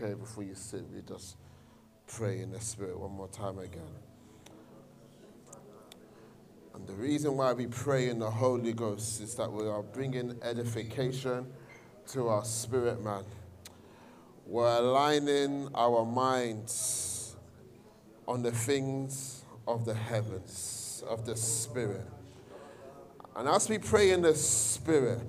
okay before you sit, we just pray in the Spirit one more time again. And the reason why we pray in the Holy Ghost is that we are bringing edification to our spirit, man. We're aligning our minds on the things of the heavens, of the Spirit. And as we pray in the Spirit,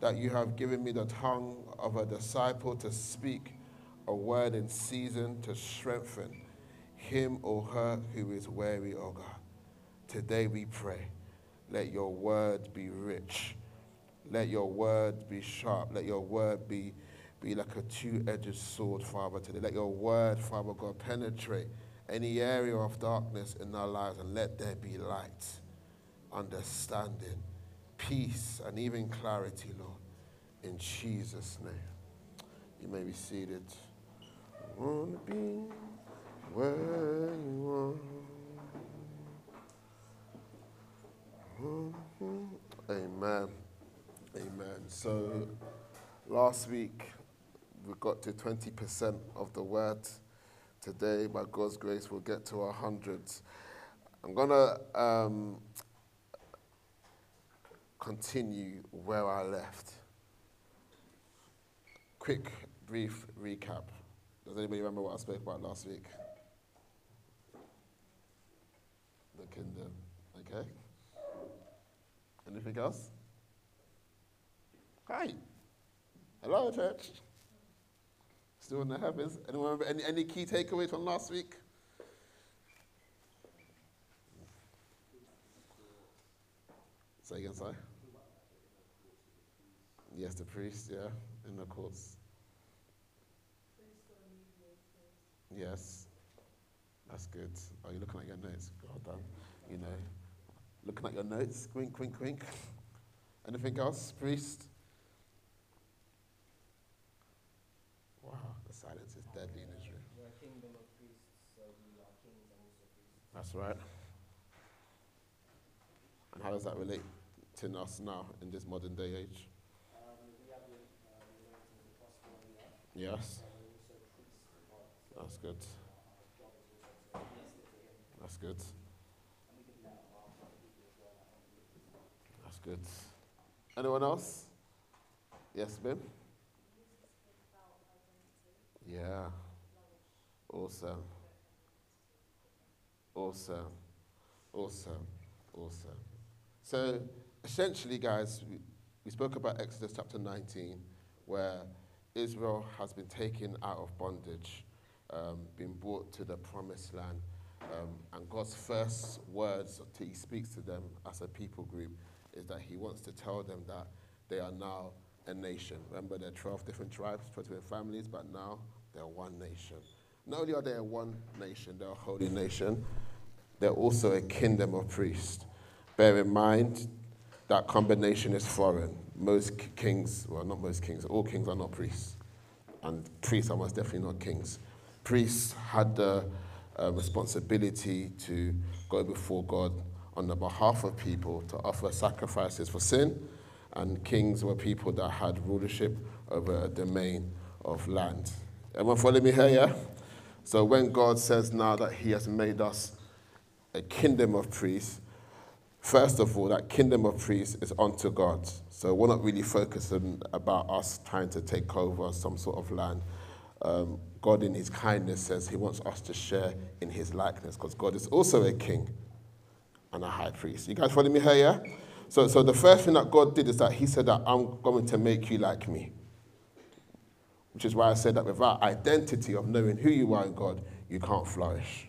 that you have given me the tongue of a disciple to speak a word in season to strengthen him or her who is weary, O God. Today we pray, let your word be rich. Let your word be sharp. Let your word be, be like a two edged sword, Father, today. Let your word, Father God, penetrate any area of darkness in our lives and let there be light, understanding, peace, and even clarity, Lord. In Jesus' name. You may be seated. Wanna be where you are. Amen. Amen. So last week we got to 20% of the word. Today, by God's grace, we'll get to our hundreds. I'm going to um, continue where I left. Quick, brief recap. Does anybody remember what I spoke about last week? The kingdom. Okay. Anything else? Hi. Hello, church. Still in the heavens. Anyone remember any, any key takeaways from last week? Say again, sorry. Yes, the priest, yeah, in the courts. Yes, that's good. Are you looking at your notes? Well done. You know, looking at your notes. Wink, wink, wink. Anything else, priest? Wow, the silence is deadly in Israel. We're a kingdom of priests, so we are kings and also priests. That's right. And how does that relate to us now in this modern day age? Um, we have the uh, anointings across where we are, Yes, and we're also priests of God. So that's good. our job is also to minister That's good. That's good. That's good. Anyone else? Yes, Bim? Yeah. Awesome. Awesome. Awesome. Awesome. So, essentially, guys, we, we spoke about Exodus chapter 19, where Israel has been taken out of bondage, um, been brought to the promised land. Um, and God's first words to, He speaks to them as a people group is that He wants to tell them that they are now a nation. Remember, there are 12 different tribes, 12 different families, but now they're one nation. Not only are they a one nation, they're a holy nation, they're also a kingdom of priests. Bear in mind, that combination is foreign. Most kings, well, not most kings, all kings are not priests. And priests are most definitely not kings. Priests had the uh, responsibility to go before God on the behalf of people to offer sacrifices for sin. And kings were people that had rulership over a domain of land. Everyone follow me here, yeah? So when God says now that He has made us a kingdom of priests, first of all, that kingdom of priests is unto God. So we're not really focusing about us trying to take over some sort of land. Um, God, in His kindness, says He wants us to share in His likeness because God is also a king and a high priest. You guys follow me here, yeah? So, so the first thing that God did is that He said that I'm going to make you like me. Which is why I said that without identity of knowing who you are in God, you can't flourish.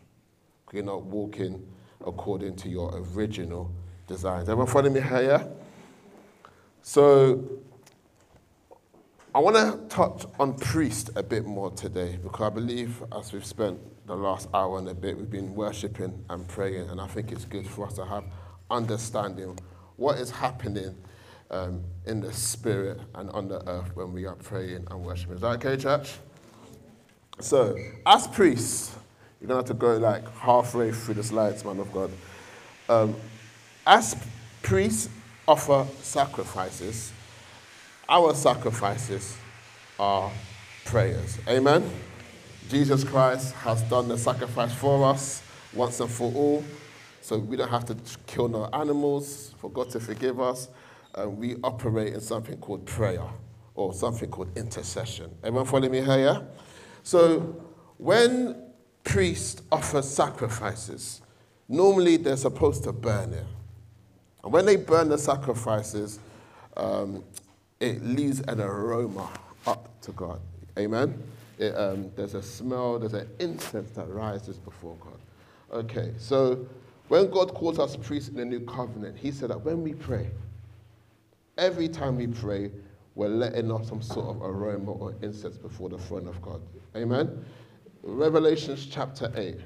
You're not walking according to your original designs. Everyone follow me here, yeah? So I I want to touch on priest a bit more today because I believe as we've spent the last hour and a bit, we've been worshiping and praying, and I think it's good for us to have understanding what is happening um, in the spirit and on the earth when we are praying and worshiping. Is that okay, church? So, as priests, you're going to have to go like halfway through the slides, man of God. Um, as priests offer sacrifices, our sacrifices are prayers. Amen? Jesus Christ has done the sacrifice for us once and for all. So we don't have to kill no animals for God to forgive us. Uh, we operate in something called prayer or something called intercession. Everyone follow me here, yeah? So when priests offer sacrifices, normally they're supposed to burn it. And when they burn the sacrifices, um, it leaves an aroma up to God. Amen? It, um, there's a smell, there's an incense that rises before God. Okay, so when God calls us priests in the new covenant, He said that when we pray, every time we pray, we're letting off some sort of aroma or incense before the throne of God. Amen? Revelations chapter 8,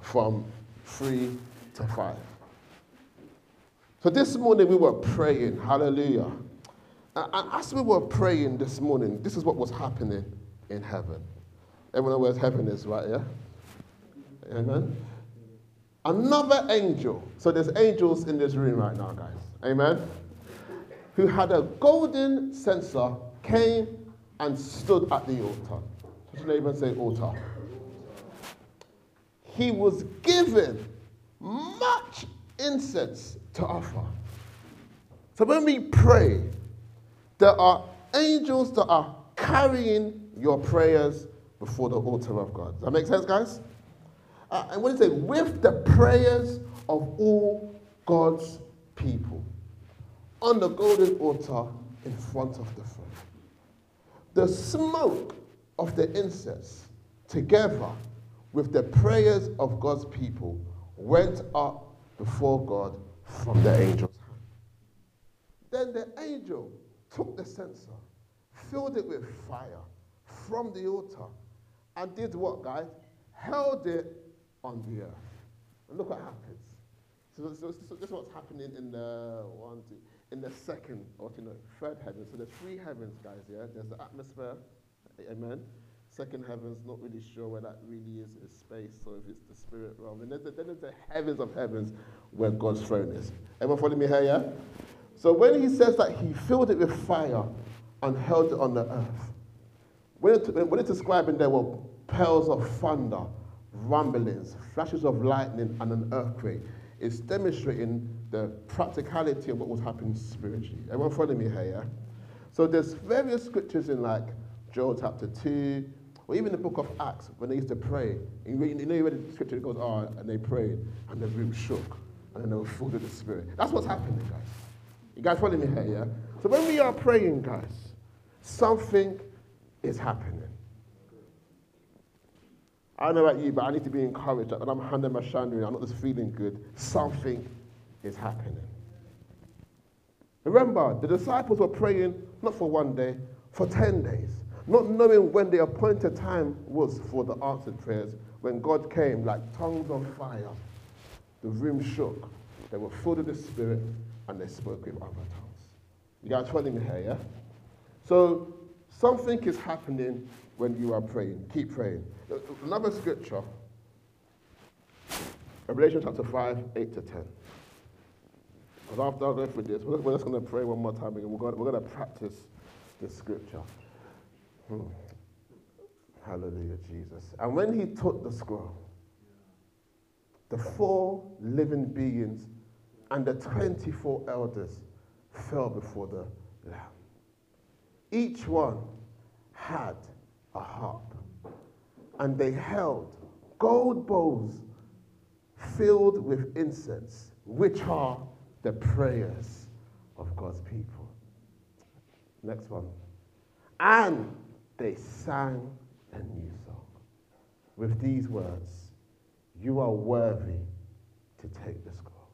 from 3 to 5. So this morning we were praying, hallelujah. And as we were praying this morning, this is what was happening in heaven. Everyone knows where heaven is, right? Yeah? Amen. Another angel, so there's angels in this room right now, guys. Amen. Who had a golden censer came and stood at the altar. Your neighbor and say altar. He was given much incense to offer. So when we pray, there are angels that are carrying your prayers before the altar of God. Does that make sense, guys? Uh, and what is it? With the prayers of all God's people on the golden altar in front of the throne. The smoke of the incense, together with the prayers of God's people, went up before God from the angel's hand. Then the angel took the censer, filled it with fire from the altar, and did what, guys? Held it on the earth. And look what happens. So, so, so this is what's happening in the one, two, in the second, or you know, third heaven. So there's three heavens, guys. Yeah, there's the atmosphere. Amen. Second heaven's not really sure where that really is, is space, or if it's the spirit realm. And then, there's the heavens of heavens where God's throne is. Everyone following me here, yeah? So when he says that he filled it with fire and held it on the earth, when, it, when it's describing there were pearls of thunder, rumblings, flashes of lightning, and an earthquake, it's demonstrating the practicality of what was happening spiritually. Everyone following me here, yeah? So there's various scriptures in like Joel chapter 2, or even the book of Acts, when they used to pray. You, know, you read the scripture, it goes, oh, and they prayed, and the room shook, and then they were filled with the Spirit. That's what's happening, guys. You guys follow me here, yeah? So when we are praying, guys, something is happening. I don't know about you, but I need to be encouraged that when I'm handing my shandering, I'm not just feeling good. Something is happening. Remember, the disciples were praying not for one day, for 10 days not knowing when the appointed time was for the answered prayers, when God came like tongues of fire, the room shook. They were filled with the Spirit and they spoke with other tongues. You guys following me here, yeah? So something is happening when you are praying. Keep praying. Another scripture, Revelation chapter 5, 8 to 10. Because after I go through this, we're just going to pray one more time again. We're going to practice this scripture. Hmm. Hallelujah, Jesus. And when he took the scroll, the four living beings and the 24 elders fell before the Lamb. Each one had a harp, and they held gold bowls filled with incense, which are the prayers of God's people. Next one. And they sang a new song with these words You are worthy to take the scroll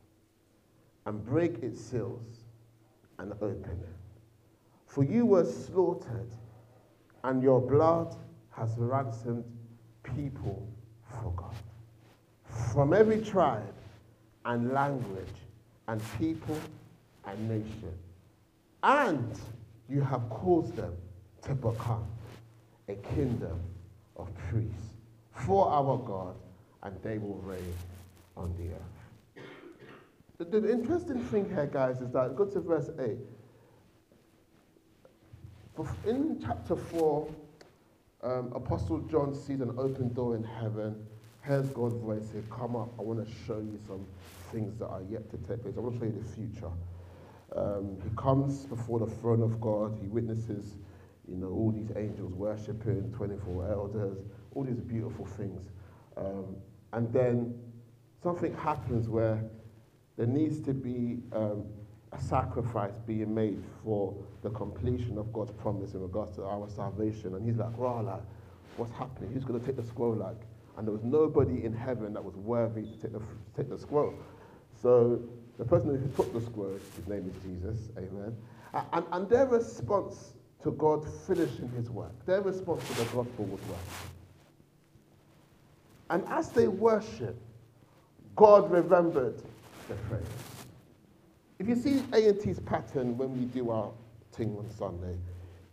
and break its seals and open it. For you were slaughtered, and your blood has ransomed people for God. From every tribe and language and people and nation. And you have caused them to become a kingdom of priests for our God, and they will reign on the earth. The, the interesting thing here, guys, is that go to verse 8. In chapter 4, um, Apostle John sees an open door in heaven. Hears God's voice say, Come up, I want to show you some things that are yet to take place. I want to show you the future. Um, he comes before the throne of God. He witnesses, you know, all these angels worshiping, 24 elders, all these beautiful things. Um, and then something happens where there needs to be um, a sacrifice being made for the completion of God's promise in regards to our salvation. And he's like, like, what's happening? Who's going to take the scroll? Like, and there was nobody in heaven that was worthy to take the, take the scroll. So the person who took the scroll, his name is Jesus, amen. And, and their response to God finishing his work, their response to the gospel was worship. And as they worship, God remembered the prayers. If you see A&T's pattern when we do our thing on Sunday,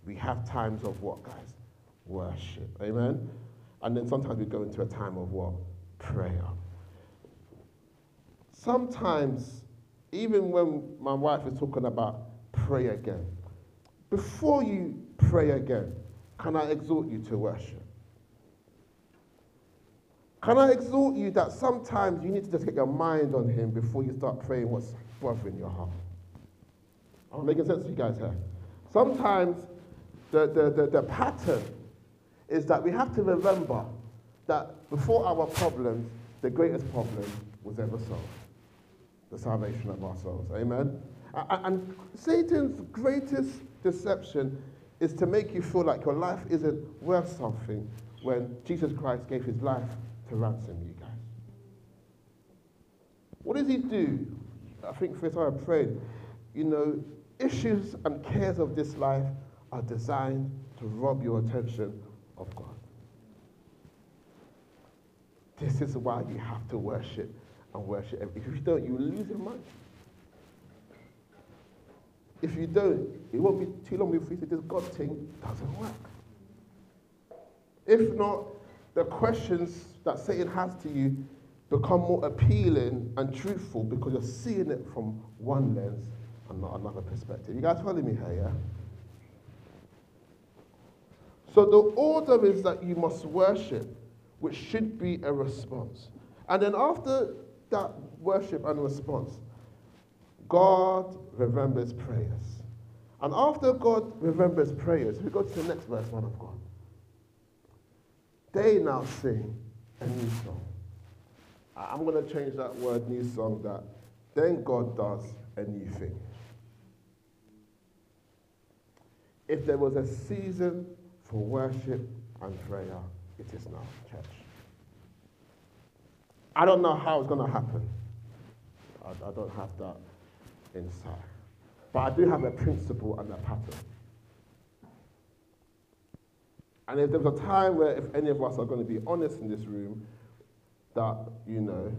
we have times of what, guys? Worship. Amen? And then sometimes we go into a time of what? Prayer. Sometimes, even when my wife is talking about pray again, before you pray again, can I exhort you to worship? Can I exhort you that sometimes you need to just get your mind on Him before you start praying what's bothering your heart? I'm making sense to you guys here? Sometimes the, the, the, the pattern is that we have to remember that before our problems, the greatest problem was ever solved the salvation of our souls. Amen? And Satan's greatest deception is to make you feel like your life isn't worth something when Jesus Christ gave his life to ransom you guys. What does he do? I think for I prayed, you know, issues and cares of this life are designed to rob your attention of God. This is why you have to worship and worship. If you don't, you lose your mind. If you don't, it won't be too long before you say this God thing doesn't work. If not, the questions that Satan has to you become more appealing and truthful because you're seeing it from one lens and not another perspective. You guys following me here, yeah? So the order is that you must worship, which should be a response. And then after that worship and response, God remembers prayers. And after God remembers prayers, we go to the next verse, man of God. They now sing a new song. I'm going to change that word new song that then God does a new thing. If there was a season for worship and prayer, it is now, church. I don't know how it's going to happen. I, I don't have that insight. But I do have a principle and a pattern. And if there's a time where, if any of us are going to be honest in this room, that, you know,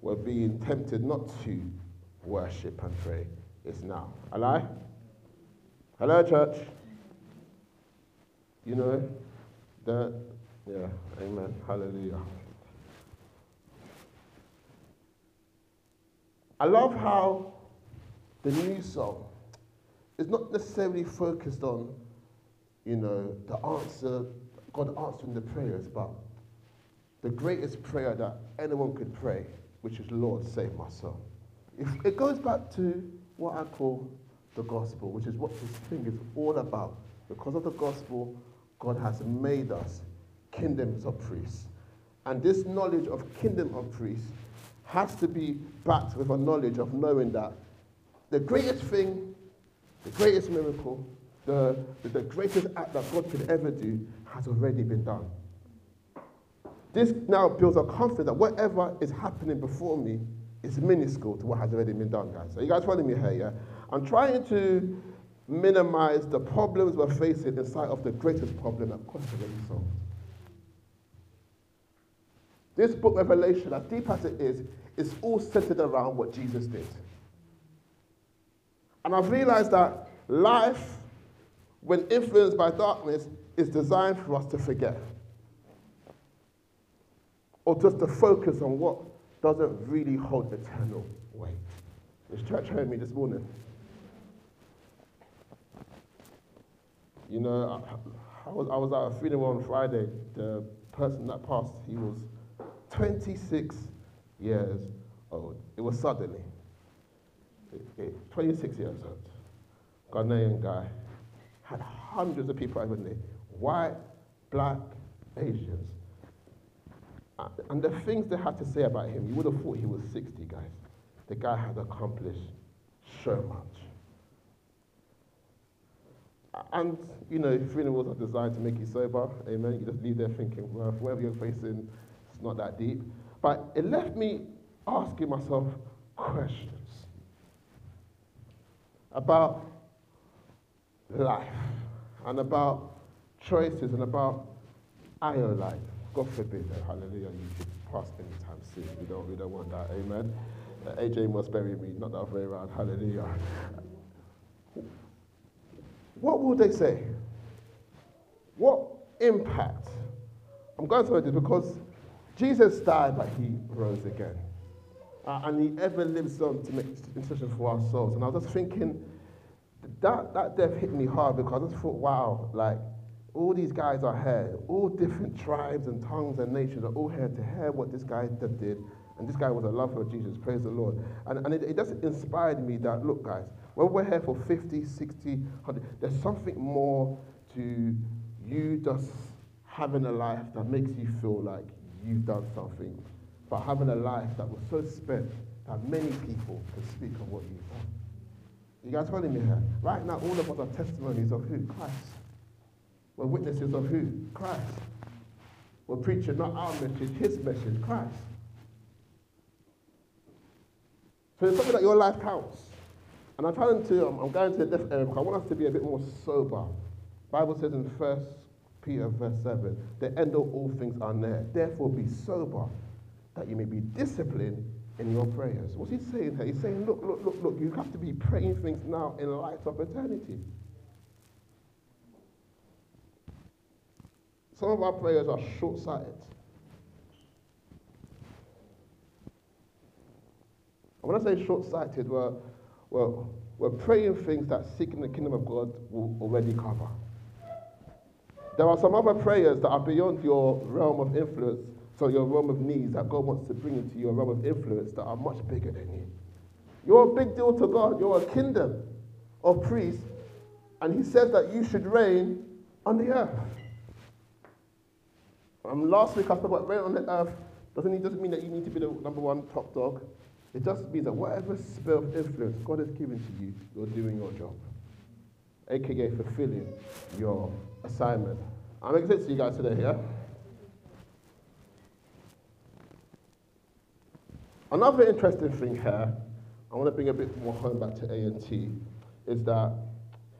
we're being tempted not to worship and pray, it's now. Hello? Hello, church? You know, that, yeah, amen, hallelujah. I love how the new song is not necessarily focused on, you know, the answer, God answering the prayers, but the greatest prayer that anyone could pray, which is, Lord, save my soul. If it goes back to what I call the gospel, which is what this thing is all about. Because of the gospel, God has made us kingdoms of priests. And this knowledge of kingdom of priests has to be backed with a knowledge of knowing that the greatest thing, the greatest miracle, the, the, greatest act that God could ever do has already been done. This now builds a confidence that whatever is happening before me is minuscule to what has already been done, guys. Are you guys following me here, yeah? I'm trying to minimize the problems we're facing in sight of the greatest problem that God has already solved. This book, Revelation, as deep as it is, is all centered around what Jesus did. And I've realized that life, when influenced by darkness, is designed for us to forget. Or just to focus on what doesn't really hold eternal weight. This church heard me this morning. You know, I, I, was, I was at a funeral on Friday. The person that passed, he was 26 years old. It was suddenly. 26 years old. Ghanaian guy. Had hundreds of people over there. White, black, Asians. And the things they had to say about him, you would have thought he was 60, guys. The guy had accomplished so much. And, you know, funerals are designed to make you sober. Amen. You just leave there thinking, well, whatever you're facing, it's not that deep. But it left me asking myself questions about life and about choices and about our life. God forbid, hallelujah, you should pass anytime soon. We don't, we don't want that, amen. Uh, AJ must bury me, not the other way around, hallelujah. What will they say? What impact? I'm going to this because Jesus died, but he rose again. Uh, and he ever lives on to make intercession for our souls. And I was just thinking, that, that death hit me hard because I just thought, wow, like, all these guys are here, all different tribes and tongues and nations are all here to hear what this guy did. And this guy was a lover of Jesus, praise the Lord. And, and it, it just inspired me that, look, guys, when we're here for 50, 60, 100, there's something more to you just having a life that makes you feel like you've done something, but having a life that was so spent that many people can speak of what you've done. You guys following me here? Right now, all of us are testimonies of who? Christ. We're witnesses of who? Christ. We're preaching not our message, his message, Christ. So it's something that your life counts. And I'm trying to, I'm, going to the different area um, because I want us to be a bit more sober. Bible says in 1 Peter verse 7, the end of all things are near. Therefore be sober, that you may be disciplined in your prayers. What's he saying here? He's saying, look, look, look, look, you have to be praying things now in light of eternity. Some of our prayers are short sighted. And when I say short sighted, we're, we're, we're praying things that seeking the kingdom of God will already cover. There are some other prayers that are beyond your realm of influence, your realm of needs that God wants to bring into your realm of influence that are much bigger than you. You're a big deal to God. You're a kingdom of priests, and He says that you should reign on the earth. Um, last week I spoke about reign on the earth. Doesn't, it doesn't mean that you need to be the number one top dog. It just means that whatever sphere of influence God has given to you, you're doing your job, aka fulfilling your assignment. I'm excited to see you guys today, yeah? Another interesting thing here, I want to bring a bit more home back to A&T, is that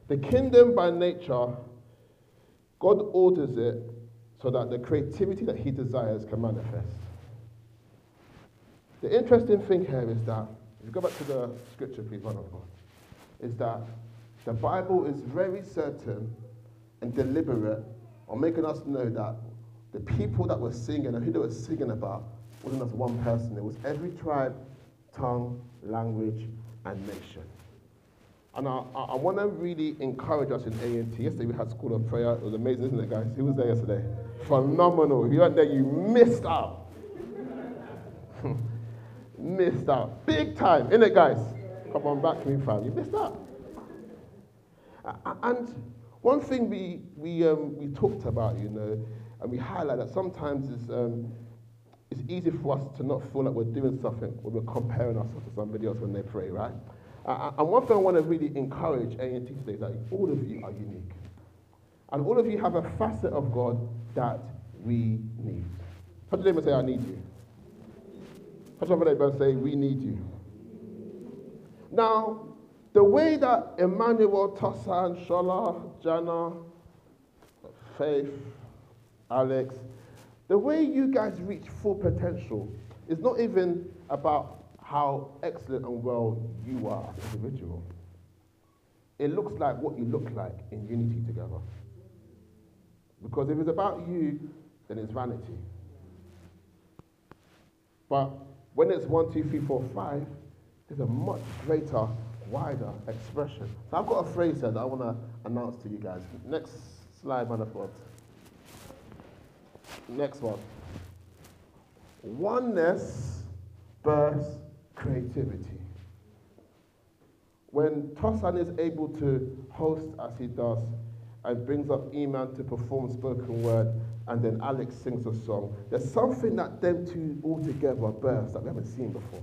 the kingdom by nature, God orders it so that the creativity that he desires can manifest. The interesting thing here is that, if you go back to the scripture, please, one of God, is that the Bible is very certain and deliberate on making us know that the people that were singing and who they were singing about wasn't just one person, it was every tribe, tongue, language, and nation. And I, I, I want to really encourage us in A&T. Yesterday we had School of Prayer. It was amazing, isn't it, guys? Who was there yesterday? Phenomenal. If you weren't there, you missed out. missed out. Big time, isn't it, guys? Come on back to me, fam. You missed out. And one thing we, we, um, we talked about, you know, and we highlight that sometimes it's, um, it's easy for us to not feel like we're doing something when we're comparing ourselves to somebody else when they pray, right? Uh, and one thing I want to really encourage A&T today is that all of you are unique. And all of you have a facet of God that we need. How do they say, I need you? How do they say, we need you? Now, the way that Emmanuel, Tosan, Shola, Jana, Faith, Alex, the way you guys reach full potential is not even about how excellent and well you are as an individual. It looks like what you look like in unity together. Because if it's about you, then it's vanity. But when it's one, two, three, four, five, there's a much greater, wider expression. So I've got a phrase here that I want to announce to you guys. Next slide, man of. Next one. Oneness births creativity. When Tosan is able to host as he does and brings up Iman to perform spoken word, and then Alex sings a song, there's something that them two all together births that we haven't seen before.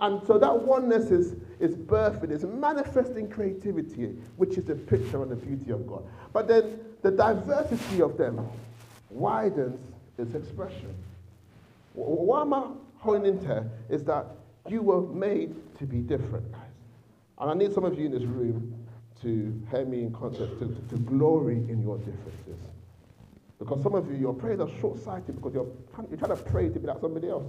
And so that oneness is, is birthing, is manifesting creativity, which is the picture and the beauty of God. But then the diversity of them widens its expression. What am honing is that you were made to be different, guys. And I need some of you in this room to hear me in context, to, to, to glory in your differences. Because some of you, your prayers are short sighted because you're, you're trying to pray to be like somebody else.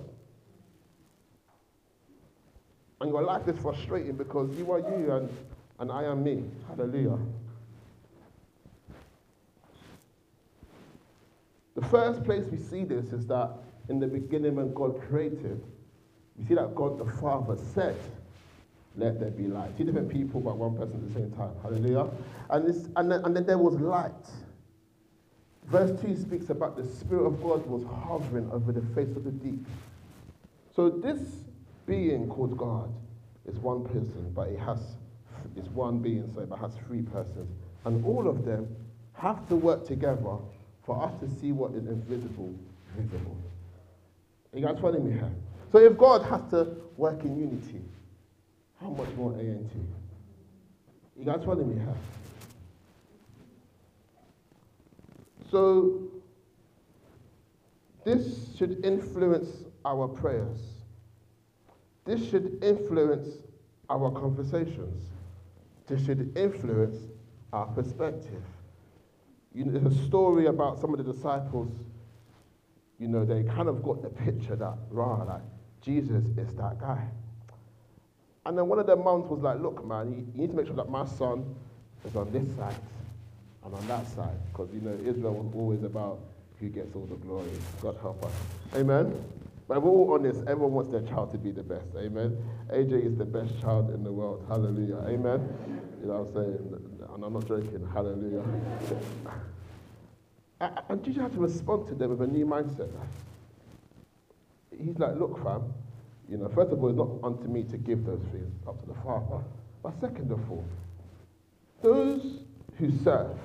And your life is frustrating because you are you and, and I am me. Hallelujah. The first place we see this is that in the beginning when God created, we see that God the Father said, let there be light. Two different people, but one person at the same time. Hallelujah. And, this, and, then, and then there was light. Verse 2 speaks about the Spirit of God was hovering over the face of the deep. So this being called God is one person, but it has it's one being, so but has three persons. And all of them have to work together for us to see what is invisible visible. Are you guys following me here? So if God has to work in unity, how much more ANT? You guys following me here? So this should influence our prayers. This should influence our conversations. This should influence our perspective. You know, there's a story about some of the disciples, you know, they kind of got the picture that, rah, like, Jesus is that guy. And then one of their moms was like, look, man, you need to make sure that my son is on this side and on that side. Because, you know, Israel was always about who gets all the glory. God help us. Amen. But we're all honest, everyone wants their child to be the best. Amen. AJ is the best child in the world. Hallelujah. Amen. You know what I'm saying? And I'm not joking. Hallelujah. and Jesus had to respond to them with a new mindset. He's like, look, fam, you know, first of all, it's not unto me to give those things, up to the Father. But second of all, those who serve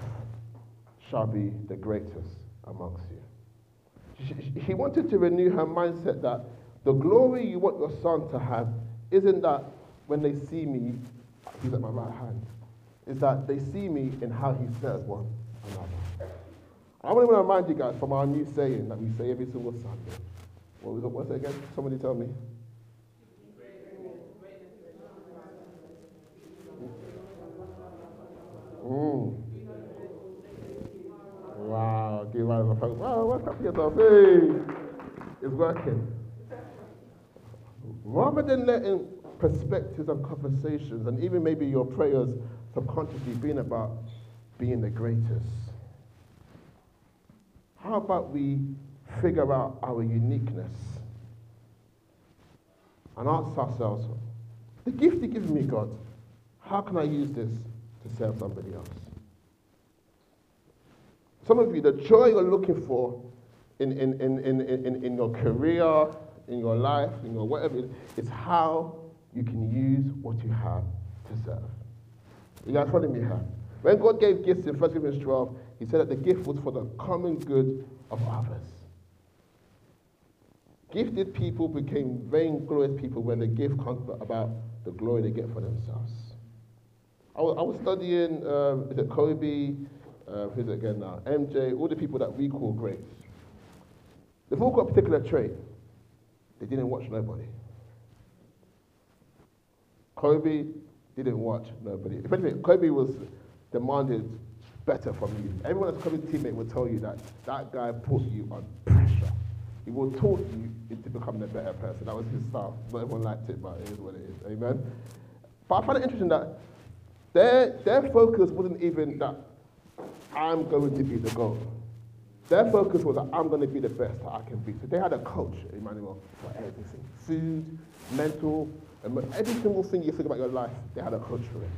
shall be the greatest amongst you. He wanted to renew her mindset that the glory you want your son to have isn't that when they see me, he's at my right hand. Is that they see me in how he serves one another. I want to remind you guys from our new saying that we say every single Sunday. What was it, what's it again? Somebody tell me. Mm. Wow, give out of Wow, what's up yourself? Hey, it's working. Rather than letting perspectives and conversations, and even maybe your prayers subconsciously being about being the greatest, how about we figure out our uniqueness and ask ourselves, the gift you give me, God, how can I use this to serve somebody else. Some of you, the joy you're looking for in, in, in, in, in, in your career, in your life, in your whatever, is how you can use what you have to serve. You guys following me here? When God gave gifts in 1 Corinthians 12, he said that the gift was for the common good of others. Gifted people became vainglorious people when the gift comes about the glory they get for themselves. I was, I was studying, um, it Kobe, uh, who's it again now, MJ, all the people that we call greats. They've all got a particular trait. They didn't watch nobody. Kobe didn't watch nobody. If anything, Kobe was demanded better from you. Everyone that's Kobe's teammate will tell you that that guy put you on pressure. He will talk you into becoming a better person. That was his style. Not everyone liked it, but it is what it is. Amen. But I find it interesting that their, their focus wasn't even that I'm going to be the goal. Their focus was that I'm going to be the best that I can be. So they had a coach, Emmanuel, for everything food, mental, every single thing you think about your life, they had a coach for it.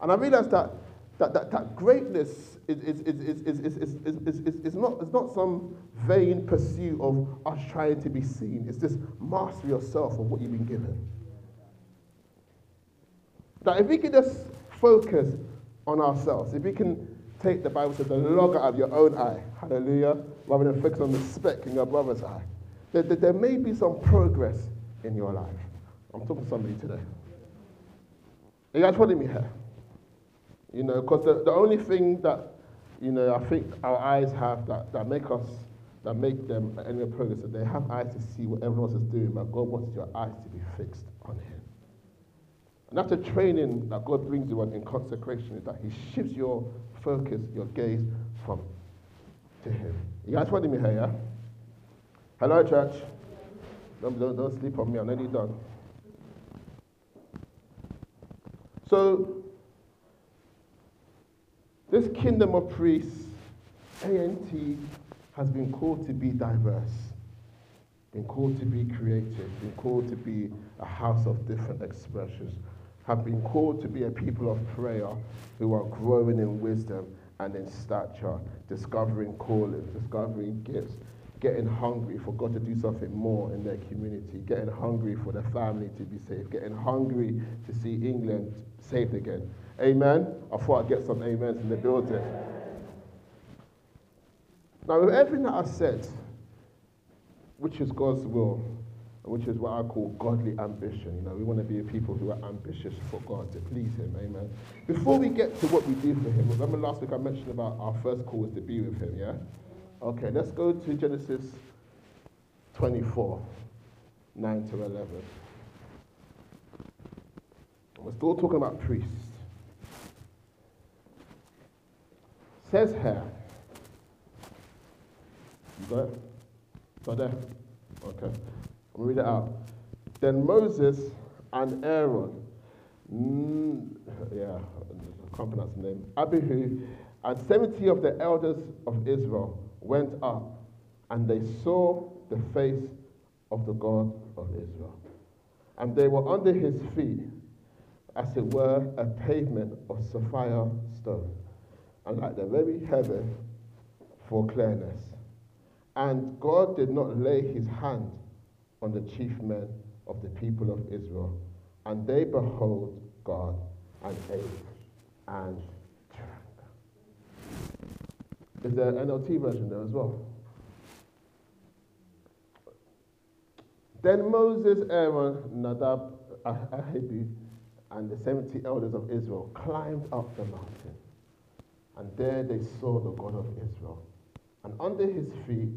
And I realized that, that, that, that greatness is, is, is, is, is, is, is, is, not, is not some vain pursuit of us trying to be seen. It's this mastery yourself of what you've been given. That if we can just focus on ourselves, if we can take the Bible says the log out of your own eye, hallelujah, rather than focus on the speck in your brother's eye, there, there, there may be some progress in your life. I'm talking to somebody today. Are you guys following me here? You know, because the, the only thing that, you know, I think our eyes have that, that make us, that make them any progress, that they have eyes to see what everyone else is doing, but God wants your eyes to be fixed on Him. And that's the training that God brings you on in consecration, is that He shifts your focus, your gaze from to Him. You guys following me here, yeah? Hello, church. Don't, don't, don't sleep on me, I'm nearly done. So, this kingdom of priests, ANT, has been called to be diverse, been called to be creative, been called to be a house of different expressions, have been called to be a people of prayer who are growing in wisdom and in stature, discovering callings, discovering gifts, getting hungry for God to do something more in their community, getting hungry for their family to be saved, getting hungry to see England saved again. Amen? I thought I'd get some amens in the building. Now, with everything that I've said, which is God's will, which is what I call godly ambition. You know, we want to be people who are ambitious for God to please Him. Amen. Before we get to what we do for Him, remember last week I mentioned about our first call was to be with Him, yeah? Okay, let's go to Genesis 24, 9 to 11. We're still talking about priests. Says here. You got it? Got there? Okay. I'll read it out. Then Moses and Aaron, mm, yeah, I can't pronounce the name, Abihu, and 70 of the elders of Israel went up, and they saw the face of the God of Israel. And they were under his feet, as it were a pavement of sapphire stone, and like the very heaven for clearness. And God did not lay his hand on the chief men of the people of Israel. And they behold God and ate and is there an NLT version there as well? Then Moses, Aaron, Nadab, Ahidu, and the 70 elders of Israel climbed up the mountain. And there they saw the God of Israel. And under his feet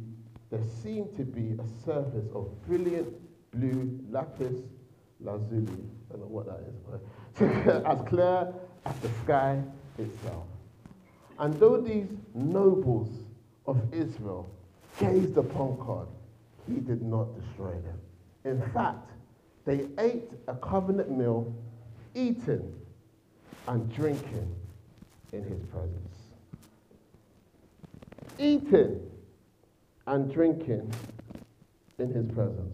there seemed to be a surface of brilliant blue lapis lazuli. I don't know what that is, as clear as the sky itself. And though these nobles of Israel gazed upon God, he did not destroy them. In fact, they ate a covenant meal, eating and drinking in his presence. Eating and drinking in his presence.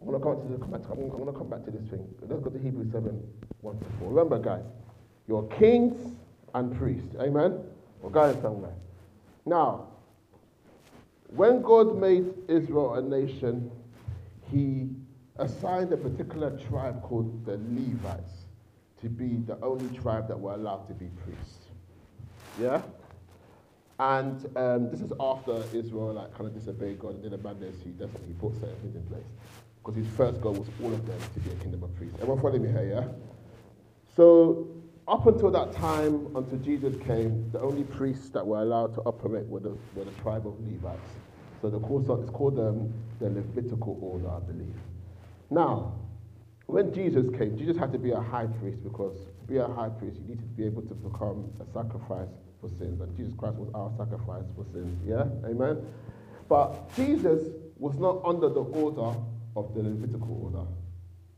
I'm going to come, to to, I'm to come back to this thing. Let's go to Hebrews 7 1 to 4. Remember, guys, you're kings and priests. Amen? We're somewhere. Now, when God made Israel a nation, he assigned a particular tribe called the Levites to be the only tribe that were allowed to be priests. Yeah? And um, this is after Israel like kind of disobeyed God and did a madness. He definitely put certain things in place. Because his first goal was all of them to be a kingdom of priests. Everyone following me here, yeah? So up until that time, until Jesus came, the only priests that were allowed to operate were the, were the tribe of Levites. So the course it's called um, the Levitical order, I believe. Now, when Jesus came, Jesus had to be a high priest because to be a high priest, you need to be able to become a sacrifice for sins. And Jesus Christ was our sacrifice for sins. Yeah? Amen? But Jesus was not under the order of the Levitical order.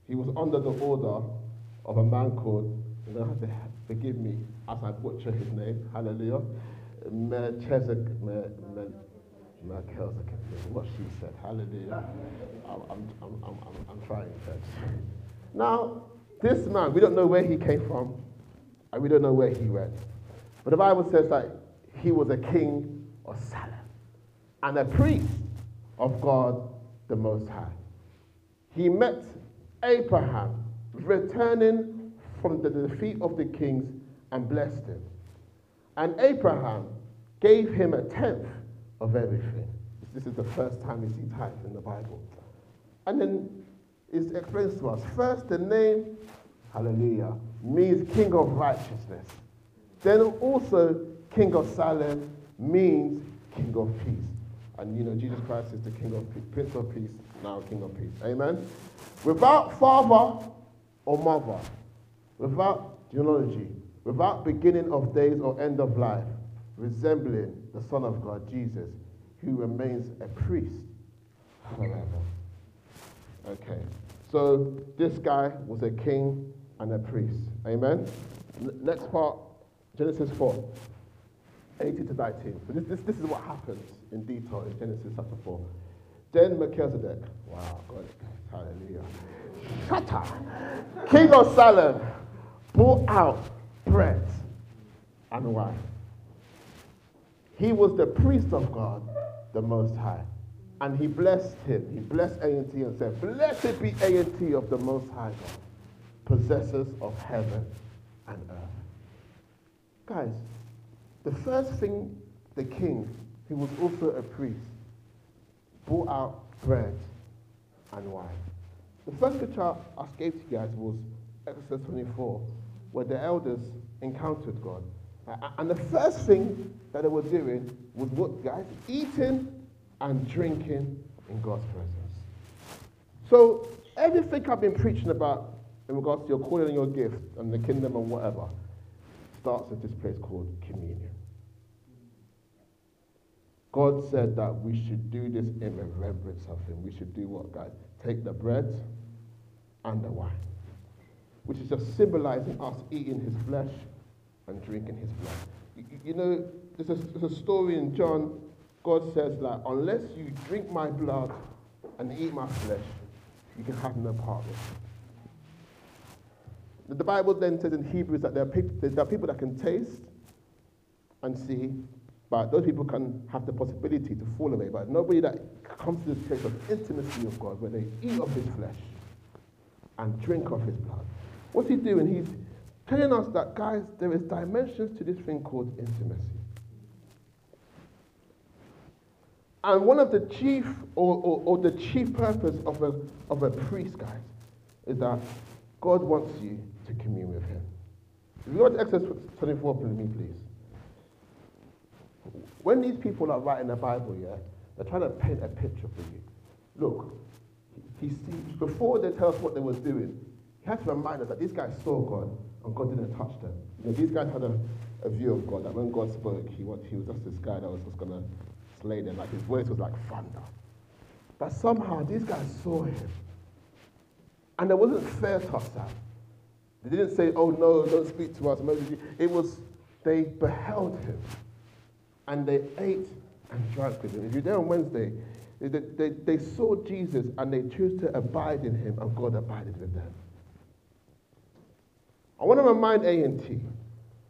He was under the order of a man called, you know, have to forgive me as I butcher his name, hallelujah, Melchizedek, Melchizedek, what she said, hallelujah. I'm, I'm, I'm, I'm, I'm trying, church. Now, this man, we don't know where he came from, and we don't know where he went. But the Bible says that he was a king of Salem and a priest of God the Most High. He met Abraham returning from the defeat of the kings and blessed him. And Abraham gave him a tenth of everything. This is the first time we see tithe in the Bible. And then it explains to us first, the name, hallelujah, means king of righteousness. Then also, king of Salem means king of peace. And you know, Jesus Christ is the king of peace, prince of peace, now king of peace. Amen. Without father or mother, without genealogy, without beginning of days or end of life, resembling the Son of God, Jesus, who remains a priest forever. Okay, so this guy was a king and a priest. Amen. next part, Genesis 4, 18 to 19. So this, this, this is what happens in detail in Genesis chapter 4. Then Melchizedek, wow, God, hallelujah. Shatta, king of Salem, brought out bread and wine. He was the priest of God, the Most High. And he blessed him. He blessed A&T and said, Blessed be A&T of the Most High God, possessors of heaven and earth. Guys, the first thing the king, who was also a priest, brought out bread and wine. The first picture I gave to you guys was Exodus 24, where the elders encountered God. And the first thing that they were doing was what, guys? Eating and drinking in God's presence. So everything I've been preaching about in regards to your calling and your gift and the kingdom and whatever starts at this place called communion. God said that we should do this in remembrance of Him. We should do what, guys? Take the bread and the wine which is just symbolizing us eating his flesh and drinking his blood. You, know, there's a, there's a story in John, God says that unless you drink my blood and eat my flesh, you can have no part of it. The Bible then says in Hebrews that there are, people, there are people that can taste and see, but those people can have the possibility to fall away. But nobody that comes to this place of intimacy of God, where they eat of his flesh and drink of his blood, What's he doing? He's telling us that, guys, there is dimensions to this thing called intimacy. And one of the chief or, or, or, the chief purpose of a, of a priest, guys, is that God wants you to commune with him. If you go to Exodus 24 with me, please. When these people are writing the Bible, yeah, they're trying to paint a picture for you. Look, he, he, before they tell us what they were doing, he had to remind us that these guys saw God and God didn't touch them. You know, these guys had a, a view of God that when God spoke, he was, he was just this guy that was just going to slay them. Like his voice was like thunder. But somehow these guys saw him. And there wasn't fair toss out. They didn't say, oh no, don't speak to us. It was, they beheld him. And they ate and drank with him. If you're there on Wednesday, they, they, they saw Jesus and they chose to abide in him, and God abided with them. I want to remind A&T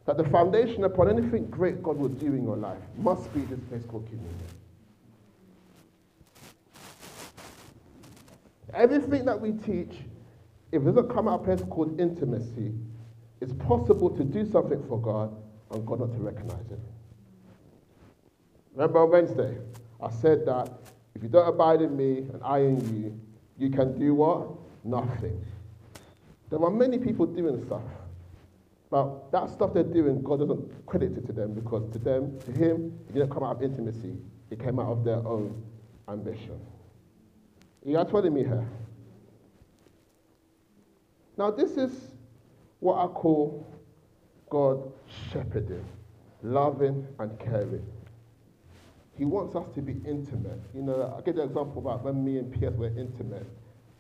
that the foundation upon anything great God will do in your life must be this place called communion. Everything that we teach, if it doesn't come out of a place called intimacy, it's possible to do something for God and God not to recognize it. Remember on Wednesday, I said that if you don't abide in me and I in you, you can do what? Nothing. There are many people doing stuff. But that stuff they're doing, God doesn't credit it to them because to them, to Him, it didn't come out of intimacy. It came out of their own ambition. You are following me here? Now, this is what I call God shepherding, loving and caring. He wants us to be intimate. You know, I give the example about when me and Pierce were intimate,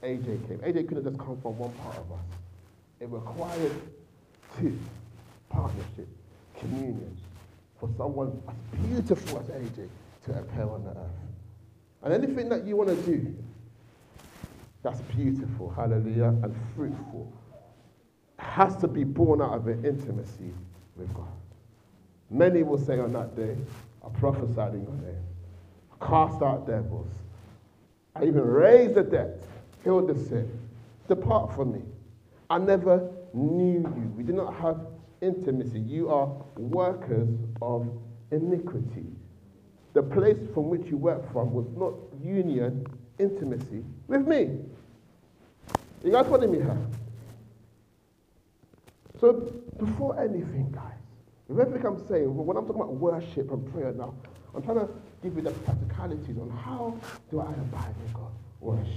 AJ came. AJ couldn't just come from one part of us. It required two, partnership, communion, for someone as beautiful as AJ to appear on the earth. And anything that you want to do that's beautiful, hallelujah, and fruitful has to be born out of an intimacy with God. Many will say on that day, I prophesied in your name, I cast out devils, I even raised the dead, healed the sick. Depart from me. I never knew you. We do not have intimacy. You are workers of iniquity. The place from which you work from was not union, intimacy with me. You guys following me here? So before anything, guys, with everything I'm saying, when I'm talking about worship and prayer now, I'm trying to give you the practicalities on how do I abide in God? Worship.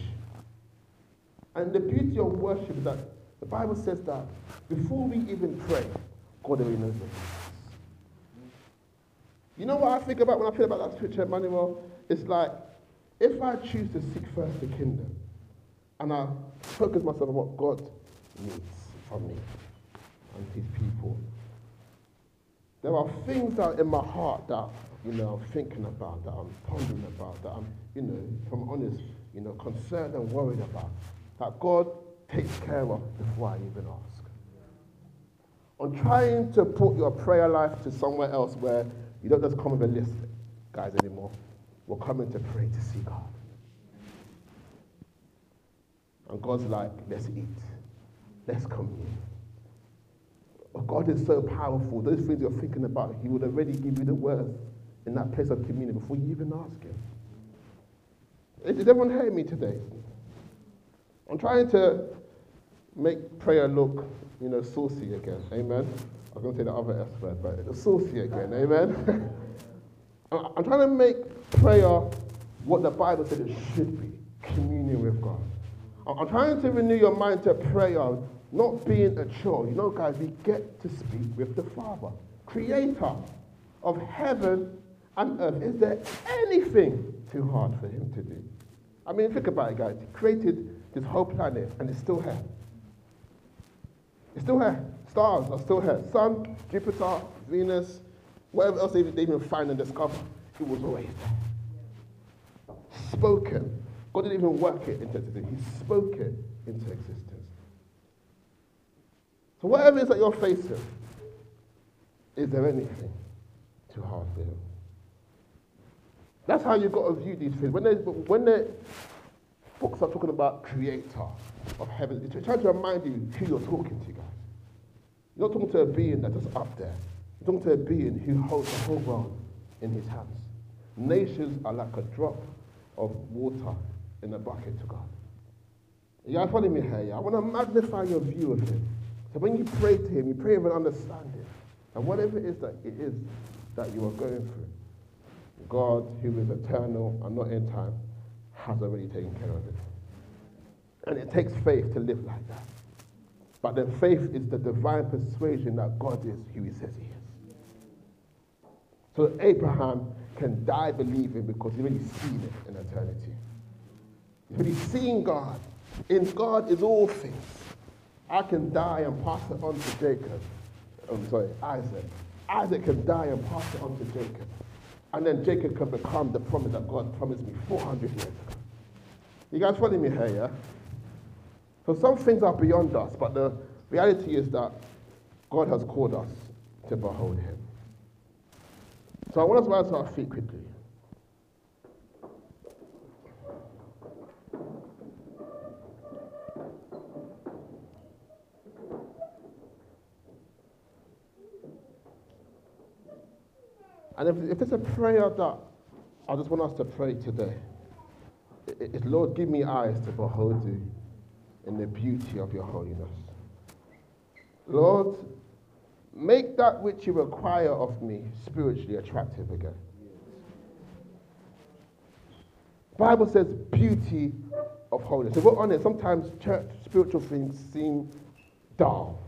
And the beauty of worship is that the Bible says that before we even pray, God already knows it. You know what I think about when I think about that scripture, Emmanuel? It's like if I choose to seek first the kingdom and I focus myself on what God needs from me and his people, there are things that in my heart that you know I'm thinking about, that I'm pondering about, that I'm, you know, if I'm honest, you know, concerned and worried about, that God takes care of before I even ask. I'm trying to put your prayer life to somewhere else where you don't just come with a list, guys, anymore. We're coming to pray to see God. And God's like, let's eat. Let's commune. God is so powerful. Those things you're thinking about, He would already give you the words in that place of communion before you even ask Him. Did everyone hear me today? I'm trying to make prayer look, you know, saucy again. Amen. I was going to say the other S word, but it's saucy again. Amen. I'm trying to make prayer what the Bible said it should be communion with God. I'm trying to renew your mind to prayer, not being a chore. You know, guys, we get to speak with the Father, creator of heaven and earth. Is there anything too hard for him to do? I mean, think about it, guys. He created this whole planet and it's still here. It's still here. Stars are still here. Sun, Jupiter, Venus, whatever else they, even find and discover, it was always there. Spoken. God didn't even work it into existence. He spoke it into existence. So whatever it is that you're facing, is there anything too hard for him? That's how you've got to view these things. When when the books are talking about creator of heaven, it's trying to remind you who you're talking to, guys. You're not talking to a being that's just up there. You're talking to a being who holds the whole world in his hands. Nations are like a drop of water in a bucket to God. Guys following me here? I want to magnify your view of him. So when you pray to him, you pray with an understanding. And whatever it is that it is that you are going through, God, who is eternal and not in time, has already taken care of it. And it takes faith to live like that. But then faith is the divine persuasion that God is who he says he is. So Abraham can die believing because he's already seen it in eternity. He's already seen God. In God is all things. I can die and pass it on to Jacob. I'm sorry, Isaac. Isaac can die and pass it on to Jacob. And then Jacob can become the promise that God promised me 400 years ago. You guys following me here, yeah? So some things are beyond us, but the reality is that God has called us to behold him. So I want us to rise to our feet quickly. And if, if it's a prayer that I just want us to pray today, it's Lord, give me eyes to behold you in the beauty of your holiness. Lord, make that which you require of me spiritually attractive again. Bible says beauty of holiness. If we're honest, sometimes church spiritual things seem dull.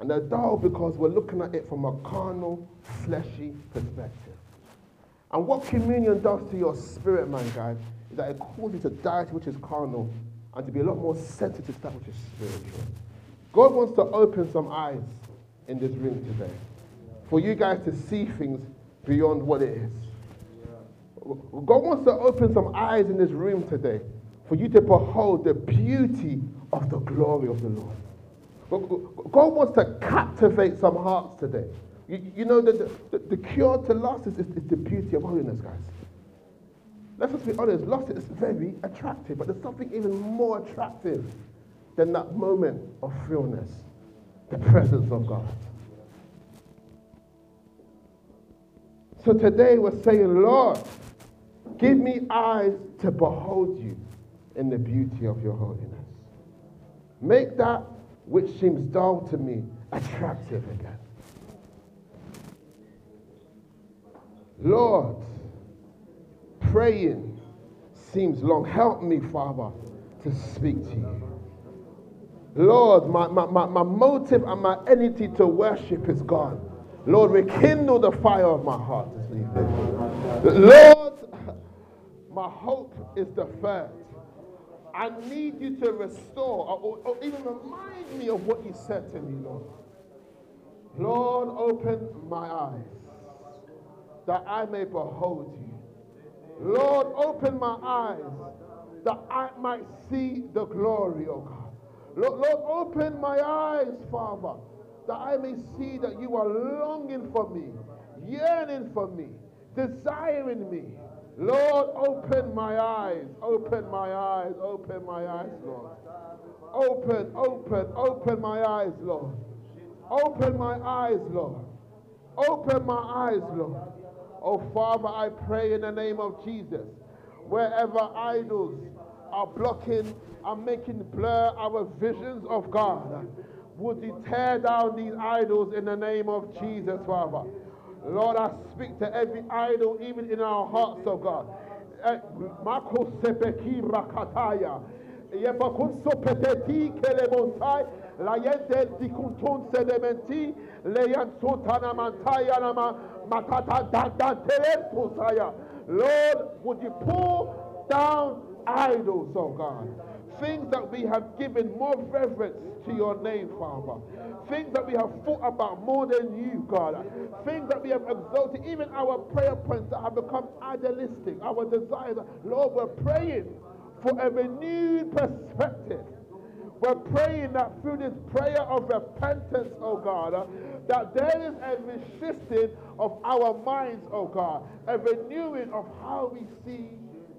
And they're dull because we're looking at it from a carnal, fleshy perspective. And what communion does to your spirit, man, guys, is that it causes you to die to which is carnal and to be a lot more sensitive to that which is spiritual. God wants to open some eyes in this room today for you guys to see things beyond what it is. God wants to open some eyes in this room today for you to behold the beauty of the glory of the Lord. God wants to captivate some hearts today. You, you know, the, the, the, cure to lust is, is, is the beauty of holiness, guys. Let's just be honest, lust is very attractive, but there's something even more attractive than that moment of realness the presence of God. So today we're saying, Lord, give me eyes to behold you in the beauty of your holiness. Make that which seems dull to me attractive again. Lord, praying seems long. Help me, Father, to speak to you. Lord, my, my, my, my motive and my energy to worship is gone. Lord, rekindle the fire of my heart this evening. Lord, my hope is deferred. I need you to restore or, or, even remind me of what you said to me, Lord. Lord, open my eyes that I may behold you. Lord, open my eyes that I might see the glory, of God. Lord, Lord, open my eyes, Father, that I may see that you are longing for me, yearning for me, desiring me. Lord, open my eyes, open my eyes, open my eyes, Lord. Open, open, open my eyes, Lord. Open my eyes, Lord. Open my eyes, Lord. Oh, Father, I pray in the name of Jesus, wherever idols are blocking and making blur our visions of God, would you tear down these idols in the name of Jesus, Father? Lord, I speak to every idol, even in our hearts, oh God. Eh, Mako sepeki rakataya. Yebakun sopeteti kelebonsai. La yente dikuntun sedementi. Leyan sotana mantaya nama. Lord, would you pull down idols, oh God? Things that we have given more reverence to your name, Father. Things that we have thought about more than you, God. Things that we have exalted, even our prayer points that have become idealistic, our desires. Lord, we're praying for a renewed perspective. We're praying that through this prayer of repentance, oh God, that there is a reshifting of our minds, oh God, a renewing of how we see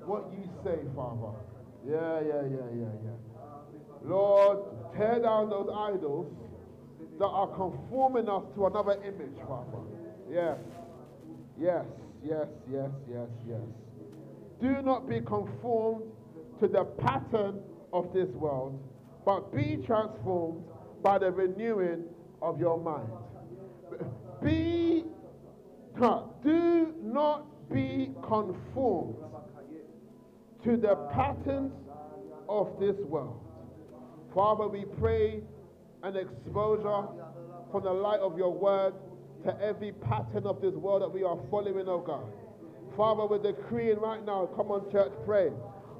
what you say, Father. Yeah, yeah, yeah, yeah, yeah. Lord, tear down those idols that are conforming us to another image, Father. Yes, yes, yes, yes, yes, yes. Do not be conformed to the pattern of this world, but be transformed by the renewing of your mind. Be, do not be conformed to the patterns of this world. Father, we pray an exposure from the light of your word to every pattern of this world that we are following, oh God. Father, we're decreeing right now, come on, church, pray.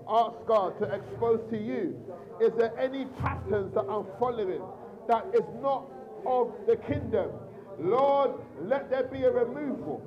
Ask God to expose to you. Is there any patterns that I'm following that is not of the kingdom? Lord, let there be a removal.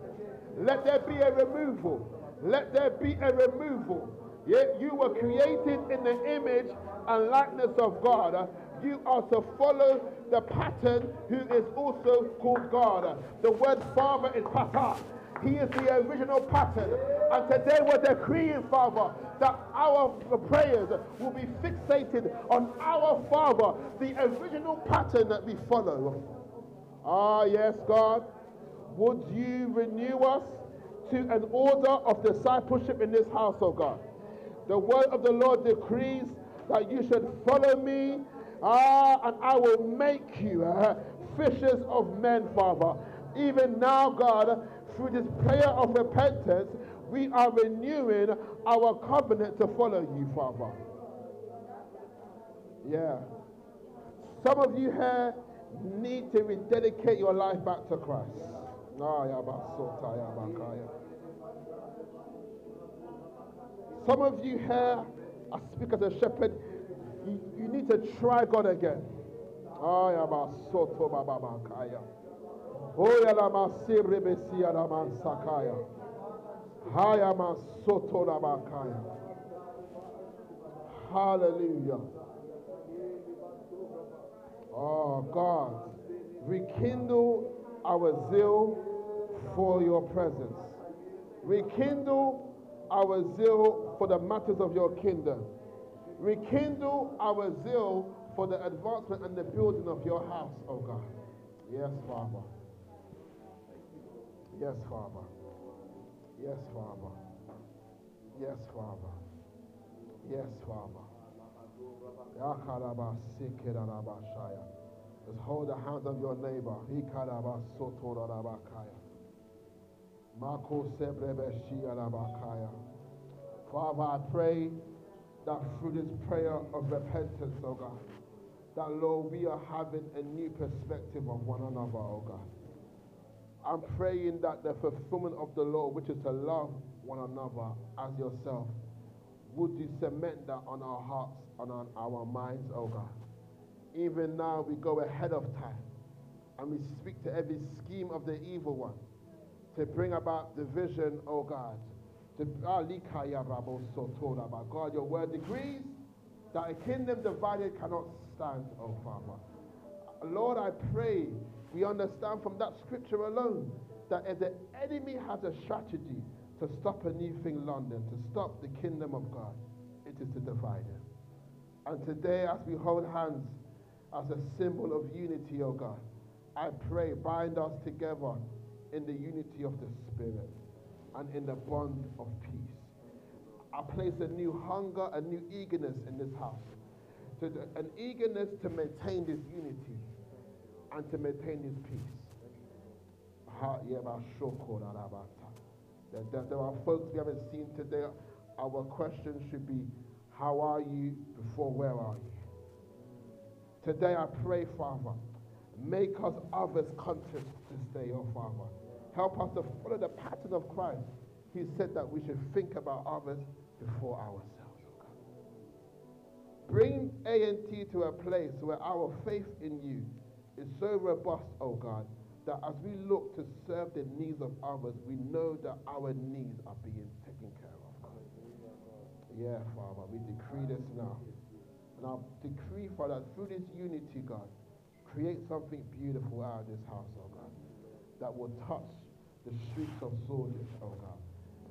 Let there be a removal. Let there be a removal. Yet you were created in the image and likeness of God. You are to follow the pattern who is also called God. The word Father is Papa. He is the original pattern. And today we're decreeing, Father, that our prayers will be fixated on our Father, the original pattern that we follow. Ah, yes, God. Would you renew us to an order of discipleship in this house, oh God? The word of the Lord decrees that you should follow me, ah, and I will make you uh, fishers of men, Father. Even now, God, through this prayer of repentance, we are renewing our covenant to follow you, Father. Yeah. Some of you here need to rededicate your life back to Christ. Some of you here, I speak as a shepherd, you, you need to try God again. Oh, Yama Soto Baba Babakaya. Oh yadama Sibrebesi Yadaman Sakai. Hallelujah. Oh God, rekindle our zeal for your presence. Rekindle our zeal for the matters of your kingdom. Rekindle our zeal for the advancement and the building of your house, oh God. Yes, Father. Yes, Father. Yes, Father. Yes, Father. Yes, Father. Just hold the hands of your neighbor. Father, I pray that through this prayer of repentance, oh God, that Lord, we are having a new perspective of one another, oh God. I'm praying that the fulfillment of the law, which is to love one another as yourself, would you cement that on our hearts and on our minds, oh God. Even now, we go ahead of time and we speak to every scheme of the evil one to bring about division, oh God. Ah, God, your word decrees that a kingdom divided cannot stand, oh Father. Lord, I pray we understand from that scripture alone that if the enemy has a strategy to stop a new thing London, to stop the kingdom of God, it is to divide it. And today, as we hold hands as a symbol of unity, oh God, I pray, bind us together in the unity of the Spirit and in the bond of peace. I place a new hunger, a new eagerness in this house, to an eagerness to maintain this unity and to maintain this peace. There, are folks we haven't seen today. Our question should be, how are you before where are you? Today I pray, Father, make us others conscious this day, oh Father. Help us to follow the pattern of Christ. He said that we should think about others before ourselves. Oh God. Bring A&T to a place where our faith in you is so robust, oh God, that as we look to serve the needs of others, we know that our needs are being taken care of. God. Yeah, Father, we decree this now. And I decree, Father, through this unity, God, create something beautiful out of this house, oh God, that will touch the streets of Shoreditch, oh God,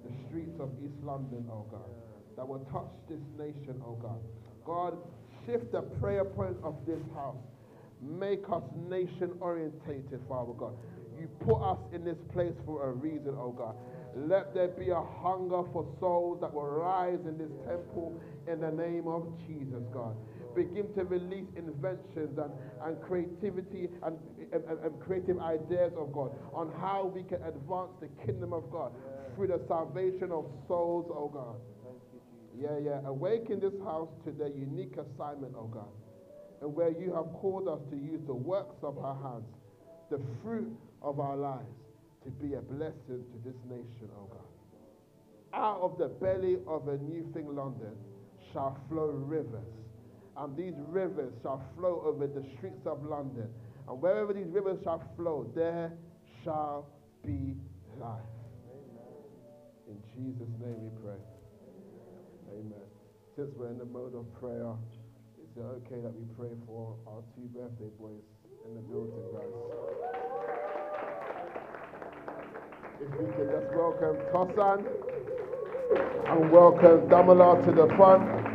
the streets of East London, oh God, that will touch this nation, oh God. God, shift the prayer point of this house Make us nation orientated, Father God. You put us in this place for a reason, oh God. Let there be a hunger for souls that will rise in this temple in the name of Jesus, God. Begin to release inventions and, and creativity and, and, and creative ideas of God on how we can advance the kingdom of God through the salvation of souls, oh God. Yeah, yeah. Awaken this house to their unique assignment, oh God and where you have called us to use the works of our hands, the fruit of our lives, to be a blessing to this nation, oh God. Out of the belly of a new thing, London, shall flow rivers. And these rivers shall flow over the streets of London. And wherever these rivers shall flow, there shall be life. Amen. In Jesus' name we pray. Amen. Since we're in the mode of prayer, is it okay that we pray for our two birthday boys in the building, guys? If we can just welcome Tosan and welcome Damola to the front.